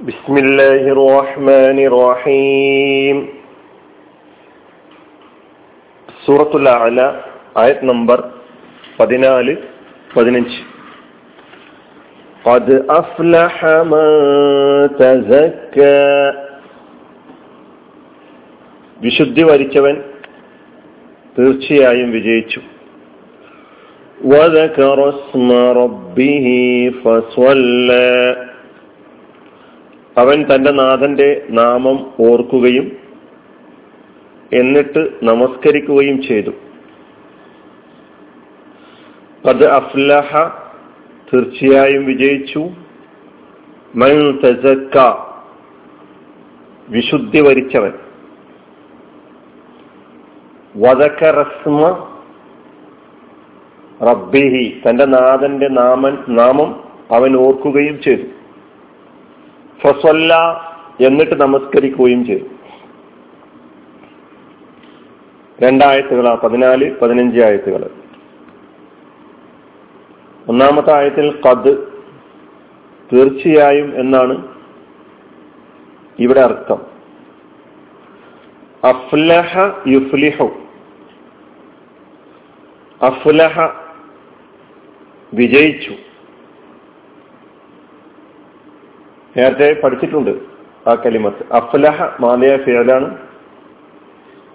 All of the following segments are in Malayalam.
بسم الله الرحمن الرحيم സൂറത്തുൽ അല ആയത് നമ്പർ പതിനാല് പതിനഞ്ച് قد أفلح من تزكى വിശുദ്ധി വരിച്ചവൻ തീർച്ചയായും വിജയിച്ചു وذكر اسم ربه فصلى അവൻ തന്റെ നാഥന്റെ നാമം ഓർക്കുകയും എന്നിട്ട് നമസ്കരിക്കുകയും ചെയ്തു. അത് അഫ്ലഹ തീർച്ചയായും വിജയിച്ചു. മൻ തസക്ക വിശുദ്ധി വരിച്ചവൻ. വദക്കറസ്മ റബ്ബിഹി തന്റെ നാഥന്റെ നാമൻ നാമം അവൻ ഓർക്കുകയും ചെയ്തു. ഫസല്ല എന്നിട്ട് നമസ്കരിക്കുകയും ചെയ്തു. രണ്ടായത്തുകളാ പതിനാല് പതിനഞ്ച് ആയത്തുകൾ. ഒന്നാമത്തെ ആയത്തിൽ കത് തീർച്ചയായും എന്നാണ് ഇവിടെ അർത്ഥം. അഫ്ലഹ യുഫ്ലിഹു. അഫ്ലഹ വിജയിച്ചു. നേരത്തെ പഠിച്ചിട്ടുണ്ട് ആ കലിമത്ത്. അഫ്ലഹ മാലയ ഫിയലാണ്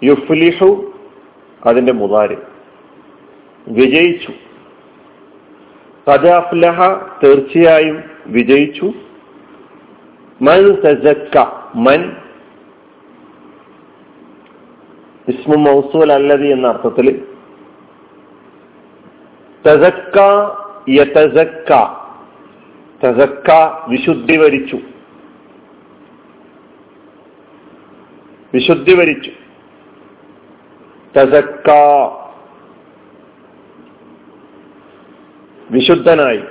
യുഫ്ലിഹു അതിന്റെ മുതാര്. വിജയിച്ചു. കഥ അഫ്ലഹ തീർച്ചയായും വിജയിച്ചു. മൻ തസക്ക മൻ ഇസ്മു മൗസൂൽ അല്ലതി എന്ന അർത്ഥത്തിൽ തസക്ക യതസക്ക. തസക്ക വിശുദ്ധി വരിച്ചു വിശുദ്ധി വരിച്ചു തസക്ക വിശുദ്ധനായി.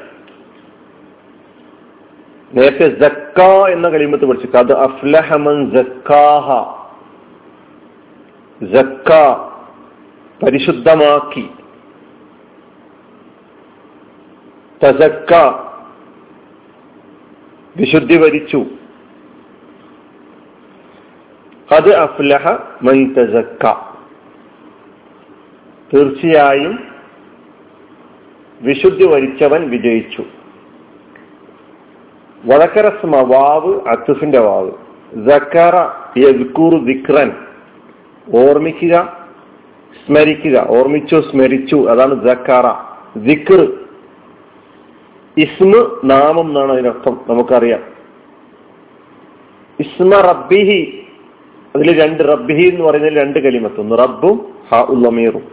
നേരത്തെ ജക്ക എന്ന കളിമത്ത് പഠിച്ചു അത് അഫ്ലഹമൻ ജക്കാഹ ജക്ക പരിശുദ്ധമാക്കി. തസക്ക വിശുദ്ധി വരിച്ചു അത് അഫ്ലഹ മൻതസക്ക. തീർച്ചയായും വിശുദ്ധി വരിച്ചവൻ വിജയിച്ചു. വടക്കരസ്മ വാവ് അത്തുഫിന്റെ വാവ്. ജക്കറ യദ്കൂർ ദിക്റൻ. ഓർമ്മിക്കുക സ്മരിക്കുക. ഓർമ്മിച്ചു സ്മരിച്ചു. അതാണ് സക്കറ. ദിക്ർ ഇസ്മ നാമം എന്നാണ് അതിനർത്ഥം നമുക്കറിയാം. ഇസ്മ റബ്ബിഹി അതിൽ രണ്ട് റബ്ബിഹി എന്ന് പറയുന്നതിൽ രണ്ട് കലിമത്ത്. റബ്ബും ഹ ഉള്ളമീറും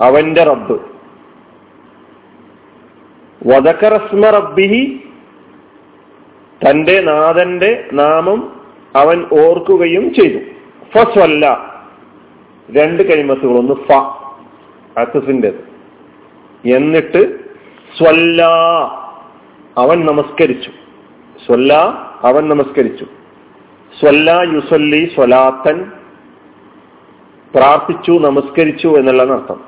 അവന്റെ റബ്ബ്. വദക്കറസ്മ റബ്ബിഹി തന്റെ നാഥന്റെ നാമം അവൻ ഓർക്കുകയും ചെയ്തു. ഫസ്വല്ല രണ്ട് കഴിമത്തുകൾ ഒന്ന് ഫ അത്തുഫിന്റെ എന്നിട്ട് സ്വല്ല. അവൻ നമസ്കരിച്ചു. സ്വല്ല അവൻ നമസ്കരിച്ചു. സ്വല്ല യുസല്ലി സ്വലാത്തൻ. പ്രാർത്ഥിച്ചു നമസ്കരിച്ചു എന്നുള്ളതാണ് അർത്ഥം.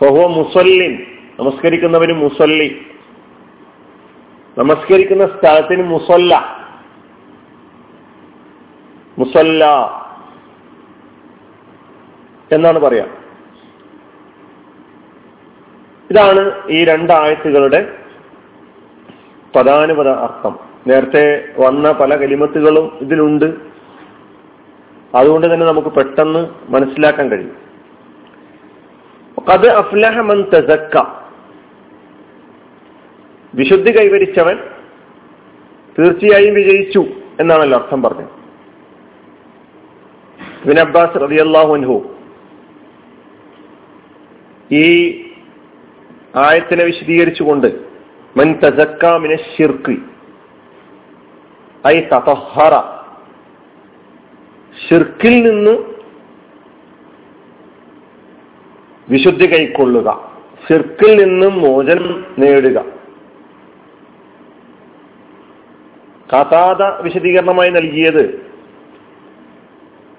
ഫഹുവ മുസല്ലിൻ. നമസ്കരിക്കുന്നവന് മുസല്ലി. നമസ്കരിക്കുന്ന സ്ഥലത്തിന് മുസല്ല. മുസല്ല. എന്നാണ് പറയാം. ഇതാണ് ഈ രണ്ടായത്തുകളുടെ പദാനുപത അർത്ഥം. നേരത്തെ വന്ന പല കലിമത്തുകളും ഇതിലുണ്ട്. അതുകൊണ്ട് തന്നെ നമുക്ക് പെട്ടെന്ന് മനസ്സിലാക്കാൻ കഴിയും. കത് അഫ്ലഹ മൻ തസക്ക. വിശുദ്ധി കൈവരിച്ചവൻ തീർച്ചയായും വിജയിച്ചു എന്നാണല്ലോ അർത്ഥം പറഞ്ഞത്. ഇബിൻ അബ്ബാസ് റളിയല്ലാഹു അൻഹു ഈ ആയത്തിനെ വിശദീകരിച്ചുകൊണ്ട് മൻ ഐ തതഹറ ഷിർക്കിൽ നിന്ന് വിശുദ്ധി കൈക്കൊള്ളുക ഷിർക്കിൽ നിന്നും മോചനം നേടുക. കഥാത വിശദീകരണമായി നൽകിയത്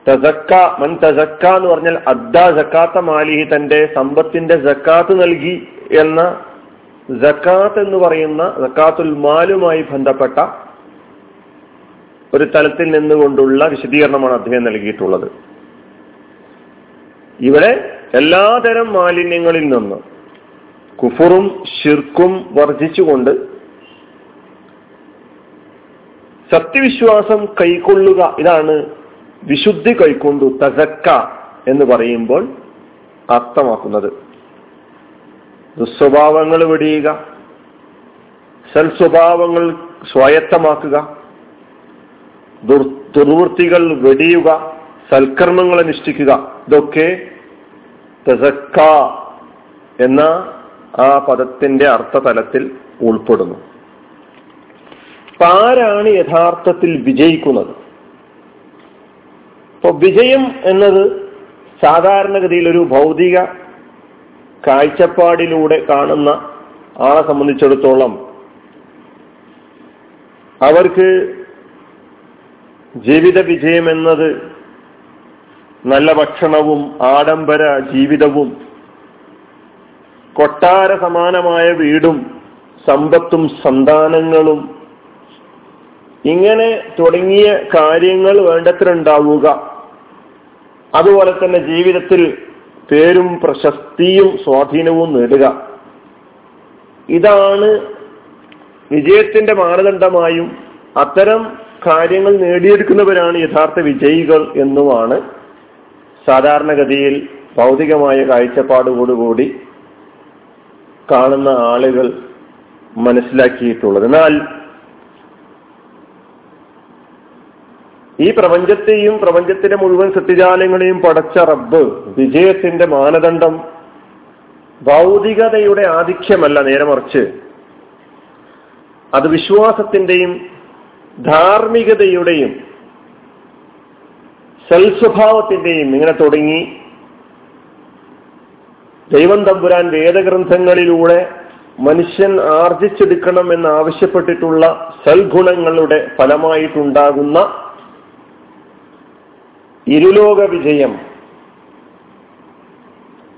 തസക്ക മൻ തസക്ക എന്ന് പറഞ്ഞാൽ അദ്ദ ജക്കാത്ത മാലിഹി തന്റെ സമ്പത്തിന്റെ ജക്കാത്ത് നൽകി എന്ന ജക്കാത്ത് എന്ന് പറയുന്ന ജക്കാത്തുൽ മാലുമായി ബന്ധപ്പെട്ട ഒരു തലത്തിൽ നിന്നുകൊണ്ടുള്ള വിശദീകരണമാണ് അദ്ദേഹം നൽകിയിട്ടുള്ളത്. ഇവിടെ എല്ലാതരം മാലിന്യങ്ങളിൽ നിന്ന് കുഫറും ഷിർക്കും വർജിച്ചുകൊണ്ട് സത്യവിശ്വാസം കൈക്കൊള്ളുക ഇതാണ് വിശുദ്ധി കൈക്കൊണ്ടു തസക്ക എന്ന് പറയുമ്പോൾ അർത്ഥമാക്കുന്നത്. ദുസ്വഭാവങ്ങൾ വെടിയുക സൽസ്വഭാവങ്ങൾ സ്വായത്തമാക്കുക ദുർ ദുർവൃത്തികൾ വെടിയുക സൽക്കർമ്മങ്ങൾ അനുഷ്ഠിക്കുക ഇതൊക്കെ എന്ന ആ പദത്തിന്റെ അർത്ഥതലത്തിൽ ഉൾപ്പെടുന്നു. ആരാണ് യഥാർത്ഥത്തിൽ വിജയിക്കുന്നത്? ഇപ്പൊ വിജയം എന്നത് സാധാരണഗതിയിൽ ഒരു ഭൗതിക കാഴ്ചപ്പാടിലൂടെ കാണുന്ന ആളെ സംബന്ധിച്ചിടത്തോളം അവർക്ക് ജീവിത വിജയം എന്നത് നല്ല ഭക്ഷണവും ആഡംബര ജീവിതവും കൊട്ടാര സമാനമായ വീടും സമ്പത്തും സന്താനങ്ങളും ഇങ്ങനെ തുടങ്ങിയ കാര്യങ്ങൾ വേണ്ടത്ര ഉണ്ടാവുക. അതുപോലെ തന്നെ ജീവിതത്തിൽ പേരും പ്രശസ്തിയും സ്വാധീനവും നേടുക. ഇതാണ് വിജയത്തിന്റെ മാനദണ്ഡമായും അത്തരം കാര്യങ്ങൾ നേടിയെടുക്കുന്നവരാണ് യഥാർത്ഥ വിജയികൾ എന്നുമാണ് സാധാരണഗതിയിൽ ഭൗതികമായ കാഴ്ചപ്പാടോടുകൂടി കാണുന്ന ആളുകൾ മനസ്സിലാക്കിയിട്ടുള്ളത്. എന്നാൽ ഈ പ്രപഞ്ചത്തെയും പ്രപഞ്ചത്തിന്റെ മുഴുവൻ സത്യജാലങ്ങളെയും പടച്ച റബ്ബ് വിജയത്തിന്റെ മാനദണ്ഡം ഭൗതികതയുടെ ആധിക്യമല്ല നേരെ മറിച്ച്. അത് വിശ്വാസത്തിന്റെയും ധാർമ്മികതയുടെയും സൽസ്വഭാവത്തിന്റെയും ഇങ്ങനെ തുടങ്ങി. ദൈവം തമ്പുരാൻ വേദഗ്രന്ഥങ്ങളിലൂടെ മനുഷ്യൻ ആർജിച്ചെടുക്കണം എന്ന് ആവശ്യപ്പെട്ടിട്ടുള്ള സൽഗുണങ്ങളുടെ ഫലമായിട്ടുണ്ടാകുന്ന ഇരുലോക വിജയം.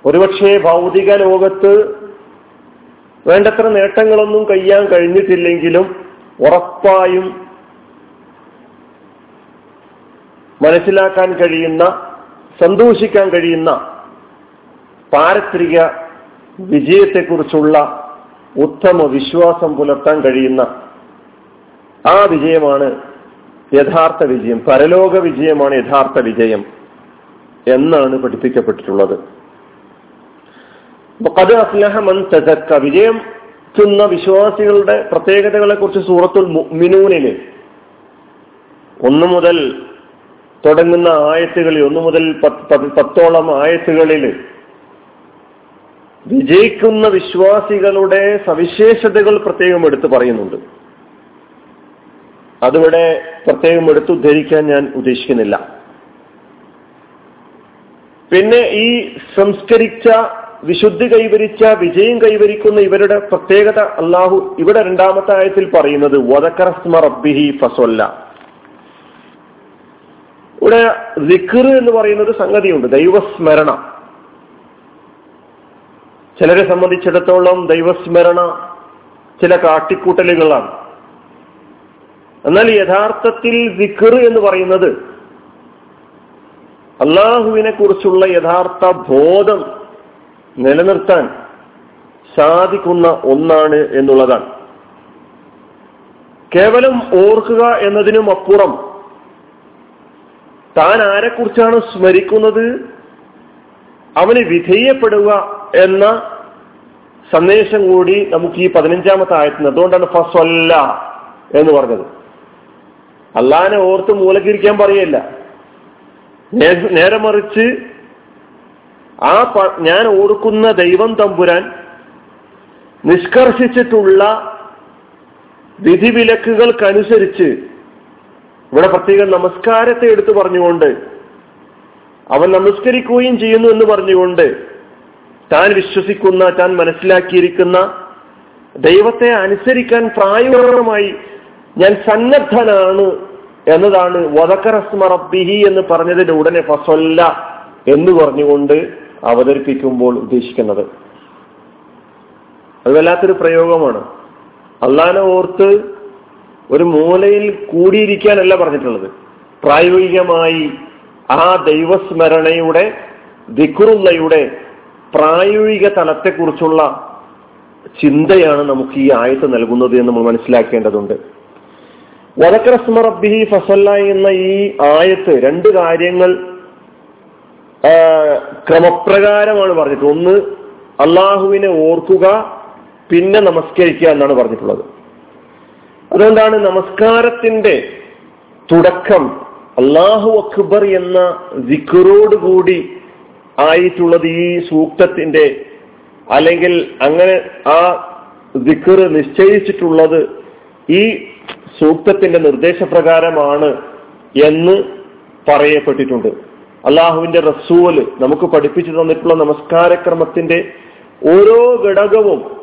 ഒരുപക്ഷെ ഭൗതിക ലോകത്ത് വേണ്ടത്ര നേട്ടങ്ങളൊന്നും കഴിയാൻ കഴിഞ്ഞിട്ടില്ലെങ്കിലും ഉറപ്പായും മനസ്സിലാക്കാൻ കഴിയുന്ന സന്തോഷിക്കാൻ കഴിയുന്ന പാരത്രിക വിജയത്തെക്കുറിച്ചുള്ള ഉത്തമ വിശ്വാസം പുലർത്താൻ കഴിയുന്ന ആ വിജയമാണ് യഥാർത്ഥ വിജയം പരലോക വിജയമാണ് യഥാർത്ഥ വിജയം എന്നാണ് പഠിപ്പിക്കപ്പെട്ടിട്ടുള്ളത്. വിജയം ുന്ന വിശ്വാസികളുടെ പ്രത്യേകതകളെ കുറിച്ച് സൂറത്തുൽ മിനൂനിൽ ഒന്നു മുതൽ തുടങ്ങുന്ന ആയത്തുകളിൽ ഒന്നു മുതൽ പത്തോളം ആയത്തുകളിൽ വിജയിക്കുന്ന വിശ്വാസികളുടെ സവിശേഷതകൾ പ്രത്യേകം എടുത്തു പറയുന്നുണ്ട്. അതിവിടെ പ്രത്യേകം എടുത്തു ഉദ്ധരിക്കാൻ ഞാൻ ഉദ്ദേശിക്കുന്നില്ല. പിന്നെ ഈ സംസ്കരിച്ച വിശുദ്ധി കൈവരിച്ച വിജയം കൈവരിക്കുന്ന ഇവരുടെ പ്രത്യേകത അള്ളാഹു ഇവിടെ രണ്ടാമത്തെ ആയത്തിൽ പറയുന്നത് വദക്കറസ്മ റബ്ബിഹി ഫസൊല്ല. ഇവിടെ ദിക്കർ എന്ന് പറയുന്ന ഒരു സംഗതിയുണ്ട് ദൈവസ്മരണ. ചിലരെ സംബന്ധിച്ചിടത്തോളം ദൈവസ്മരണ ചില കാട്ടിക്കൂട്ടലുകളാണ്. എന്നാൽ യഥാർത്ഥത്തിൽ സിഖർ എന്ന് പറയുന്നത് അള്ളാഹുവിനെ കുറിച്ചുള്ള യഥാർത്ഥ ബോധം നിലനിർത്താൻ സാധിക്കുന്ന ഒന്നാണ് എന്നുള്ളതാണ്. കേവലം ഓർക്കുക എന്നതിനും അപ്പുറം താൻ ആരെക്കുറിച്ചാണ് സ്മരിക്കുന്നത്? അവന് വിധേയപ്പെടുക എന്ന സന്ദേശം കൂടി നമുക്ക് ഈ പതിനഞ്ചാമത്തെ ആയത്തിന് അതുകൊണ്ടാണ് ഫസ്വല്ല എന്ന് പറഞ്ഞത്. അള്ളാനെ ഓർത്ത് മൂലക്കിരിക്കാൻ പറയല്ല. നേരെ മറിച്ച് ആ ഞാൻ ഓർക്കുന്ന ദൈവം തമ്പുരാൻ നിഷ്കർഷിച്ചിട്ടുള്ള വിധിവിലക്കുകൾക്കനുസരിച്ച് ഇവിടെ പ്രത്യേകം നമസ്കാരത്തെ എടുത്തു പറഞ്ഞുകൊണ്ട് അവൻ നമസ്കരിക്കുകയും ചെയ്യുന്നു എന്ന് പറഞ്ഞുകൊണ്ട് താൻ വിശ്വസിക്കുന്ന താൻ മനസ്സിലാക്കിയിരിക്കുന്ന ദൈവത്തെ അനുസരിക്കാൻ പ്രായോഗികമായി ഞാൻ സന്നദ്ധനാണ് എന്നതാണ് വതക്കറസ്മ റബ്ബിഹി എന്ന് പറഞ്ഞതിന്റെ ഉടനെ ഫസൊല്ല എന്ന് പറഞ്ഞുകൊണ്ട് അവതരിപ്പിക്കുമ്പോൾ ഉദ്ദേശിക്കുന്നത്. അത് വല്ലാത്തൊരു പ്രയോഗമാണ്. അള്ളാനെ ഓർത്ത് ഒരു മൂലയിൽ കൂടിയിരിക്കാനല്ല പറഞ്ഞിട്ടുള്ളത്. പ്രായോഗികമായി ആ ദൈവസ്മരണയുടെ ദിക്കുറുള്ളയുടെ പ്രായോഗിക തലത്തെക്കുറിച്ചുള്ള ചിന്തയാണ് നമുക്ക് ഈ ആയത്ത് നൽകുന്നത് എന്ന് നമ്മൾ മനസ്സിലാക്കേണ്ടതുണ്ട്. വടക്കറസ്മറബിഹി ഫസല്ല എന്ന ഈ ആയത്ത് രണ്ട് കാര്യങ്ങൾ ക്രമപ്രകാരമാണ് പറഞ്ഞിട്ടുള്ളത്. ഒന്ന് അള്ളാഹുവിനെ ഓർക്കുക പിന്നെ നമസ്കരിക്കുക എന്നാണ് പറഞ്ഞിട്ടുള്ളത്. അതുകൊണ്ടാണ് നമസ്കാരത്തിന്റെ തുടക്കം അള്ളാഹു അക്ബർ എന്ന കൂടി ആയിട്ടുള്ളത് ഈ സൂക്തത്തിന്റെ അല്ലെങ്കിൽ അങ്ങനെ ആ ദിക്കർ നിശ്ചയിച്ചിട്ടുള്ളത് ഈ സൂക്തത്തിന്റെ നിർദ്ദേശപ്രകാരമാണ് എന്ന് പറയപ്പെട്ടിട്ടുണ്ട്. അള്ളാഹുവിന്റെ റസൂൽ നമുക്ക് പഠിപ്പിച്ചു തന്നിട്ടുള്ള നമസ്കാരക്രമത്തിന്റെ ഓരോ ഘടകവും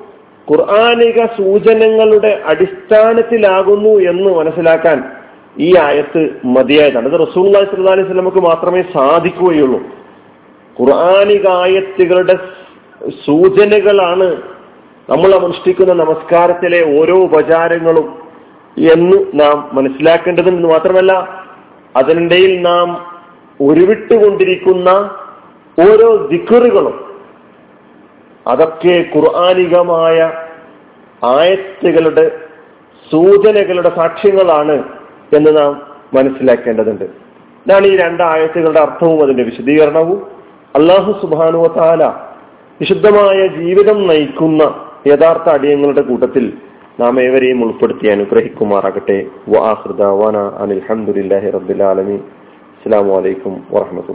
ഖുർആാനിക സൂചനകളുടെ അടിസ്ഥാനത്തിലാകുന്നു എന്ന് മനസ്സിലാക്കാൻ ഈ ആയത്ത് മതിയായതാണ്. അത് റസൂൽ സല്ലാ അലൈഹി സ്വലമക്ക് മാത്രമേ സാധിക്കുകയുള്ളൂ. ഖുർആാനിക ആയത്തുകളുടെ സൂചനകളാണ് നമ്മൾ അനുഷ്ഠിക്കുന്ന നമസ്കാരത്തിലെ ഓരോ ഉപചാരങ്ങളും എന്ന് നാം മനസ്സിലാക്കേണ്ടതെന്ന് മാത്രമല്ല അതിനിടയിൽ നാം ഉരുവിട്ടുകൊണ്ടിരിക്കുന്ന ഓരോ ദിക്കറുകളും അതൊക്കെ ഖുർആാനികമായ ആയത്തുകളുടെ സൂചനകളുടെ സാക്ഷ്യങ്ങളാണ് എന്ന് നാം മനസ്സിലാക്കേണ്ടതുണ്ട്. ഇതാണ് ഈ രണ്ട് ആയത്തുകളുടെ അർത്ഥവും അതിന്റെ വിശദീകരണവും. അള്ളാഹു സുബാനുവ താല വിശുദ്ധമായ ജീവിതം നയിക്കുന്ന യഥാർത്ഥ അടിയങ്ങളുടെ കൂട്ടത്തിൽ നാം ഏവരെയും ഉൾപ്പെടുത്തി അനുഗ്രഹിക്കുമാറാകട്ടെ. വാഹൃദാന അനിൽഹമുല്ലാഹി റബ്ബിൽ ആലമി അസ്സാം വലൈക്കും വാഹമത്തുള്ള